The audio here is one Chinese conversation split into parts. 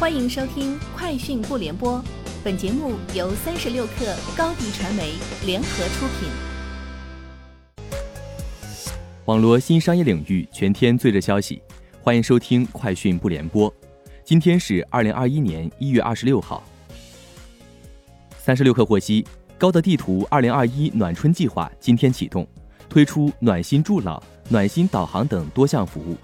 欢迎收听《快讯不联播》，本节目由三十六克高低传媒联合出品。网络新商业领域全天最热消息，欢迎收听《快讯不联播》。今天是二零二一年一月二十六号。三十六氪获悉，高德地图二零二一暖春计划今天启动，推出暖心助老、暖心导航等多项服务。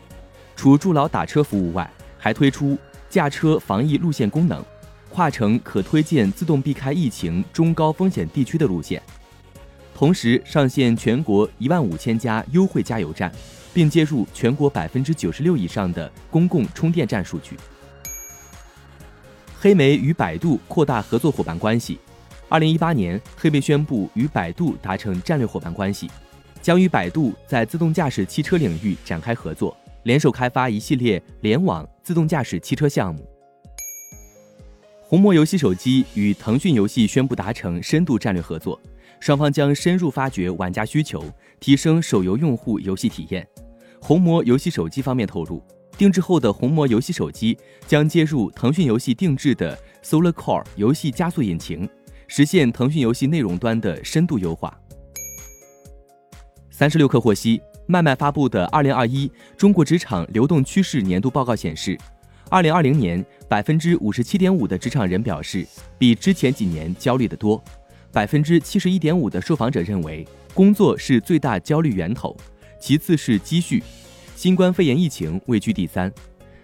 除助老打车服务外，还推出驾车防疫路线功能，跨城可推荐自动避开疫情中高风险地区的路线。同时上线全国一万五千家优惠加油站，并接入全国百分之九十六以上的公共充电站数据。黑莓与百度扩大合作伙伴关系。二零一八年，黑莓宣布与百度达成战略伙伴关系，将与百度在自动驾驶汽车领域展开合作。联手开发一系列联网自动驾驶汽车项目。红魔游戏手机与腾讯游戏宣布达成深度战略合作，双方将深入发掘玩家需求，提升手游用户游戏体验。红魔游戏手机方面透露，定制后的红魔游戏手机将接入腾讯游戏定制的 Solar Core 游戏加速引擎，实现腾讯游戏内容端的深度优化。三十六氪获悉。麦麦发布的《二零二一中国职场流动趋势年度报告》显示，二零二零年百分之五十七点五的职场人表示比之前几年焦虑的多，百分之七十一点五的受访者认为工作是最大焦虑源头，其次是积蓄，新冠肺炎疫情位居第三。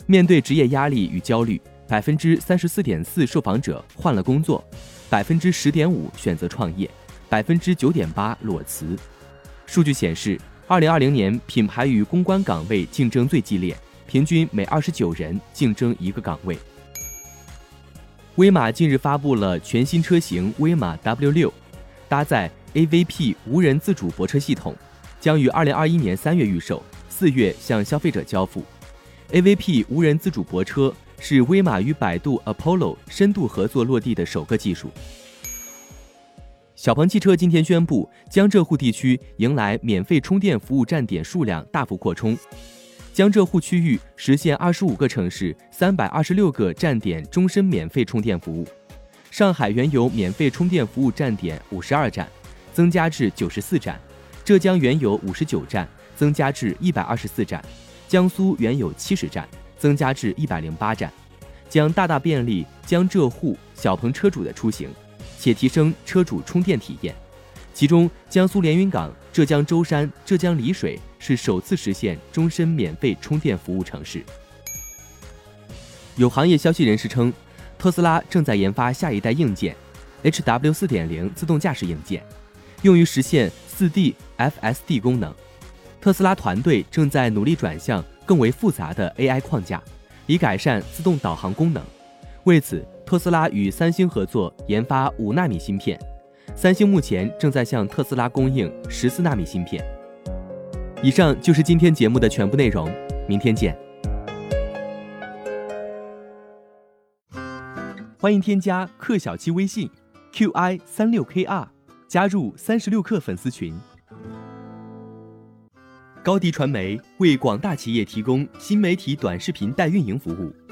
面对职业压力与焦虑，百分之三十四点四受访者换了工作，百分之十点五选择创业，百分之九点八裸辞。数据显示。二零二零年，品牌与公关岗位竞争最激烈，平均每二十九人竞争一个岗位。威马近日发布了全新车型威马 W 六，搭载 AVP 无人自主泊车系统，将于二零二一年三月预售，四月向消费者交付。AVP 无人自主泊车是威马与百度 Apollo 深度合作落地的首个技术。小鹏汽车今天宣布，江浙沪地区迎来免费充电服务站点数量大幅扩充，江浙沪区域实现二十五个城市三百二十六个站点终身免费充电服务。上海原有免费充电服务站点五十二站，增加至九十四站；浙江原有五十九站，增加至一百二十四站；江苏原有七十站，增加至一百零八站，将大大便利江浙沪小鹏车主的出行。且提升车主充电体验，其中江苏连云港、浙江舟山、浙江丽水是首次实现终身免费充电服务城市。有行业消息人士称，特斯拉正在研发下一代硬件 HW 四点零自动驾驶硬件，用于实现四 D FSD 功能。特斯拉团队正在努力转向更为复杂的 AI 框架，以改善自动导航功能。为此，特斯拉与三星合作研发五纳米芯片，三星目前正在向特斯拉供应十四纳米芯片。以上就是今天节目的全部内容，明天见。欢迎添加克小七微信，qi 三六 kr，加入三十六氪粉丝群。高迪传媒为广大企业提供新媒体短视频代运营服务。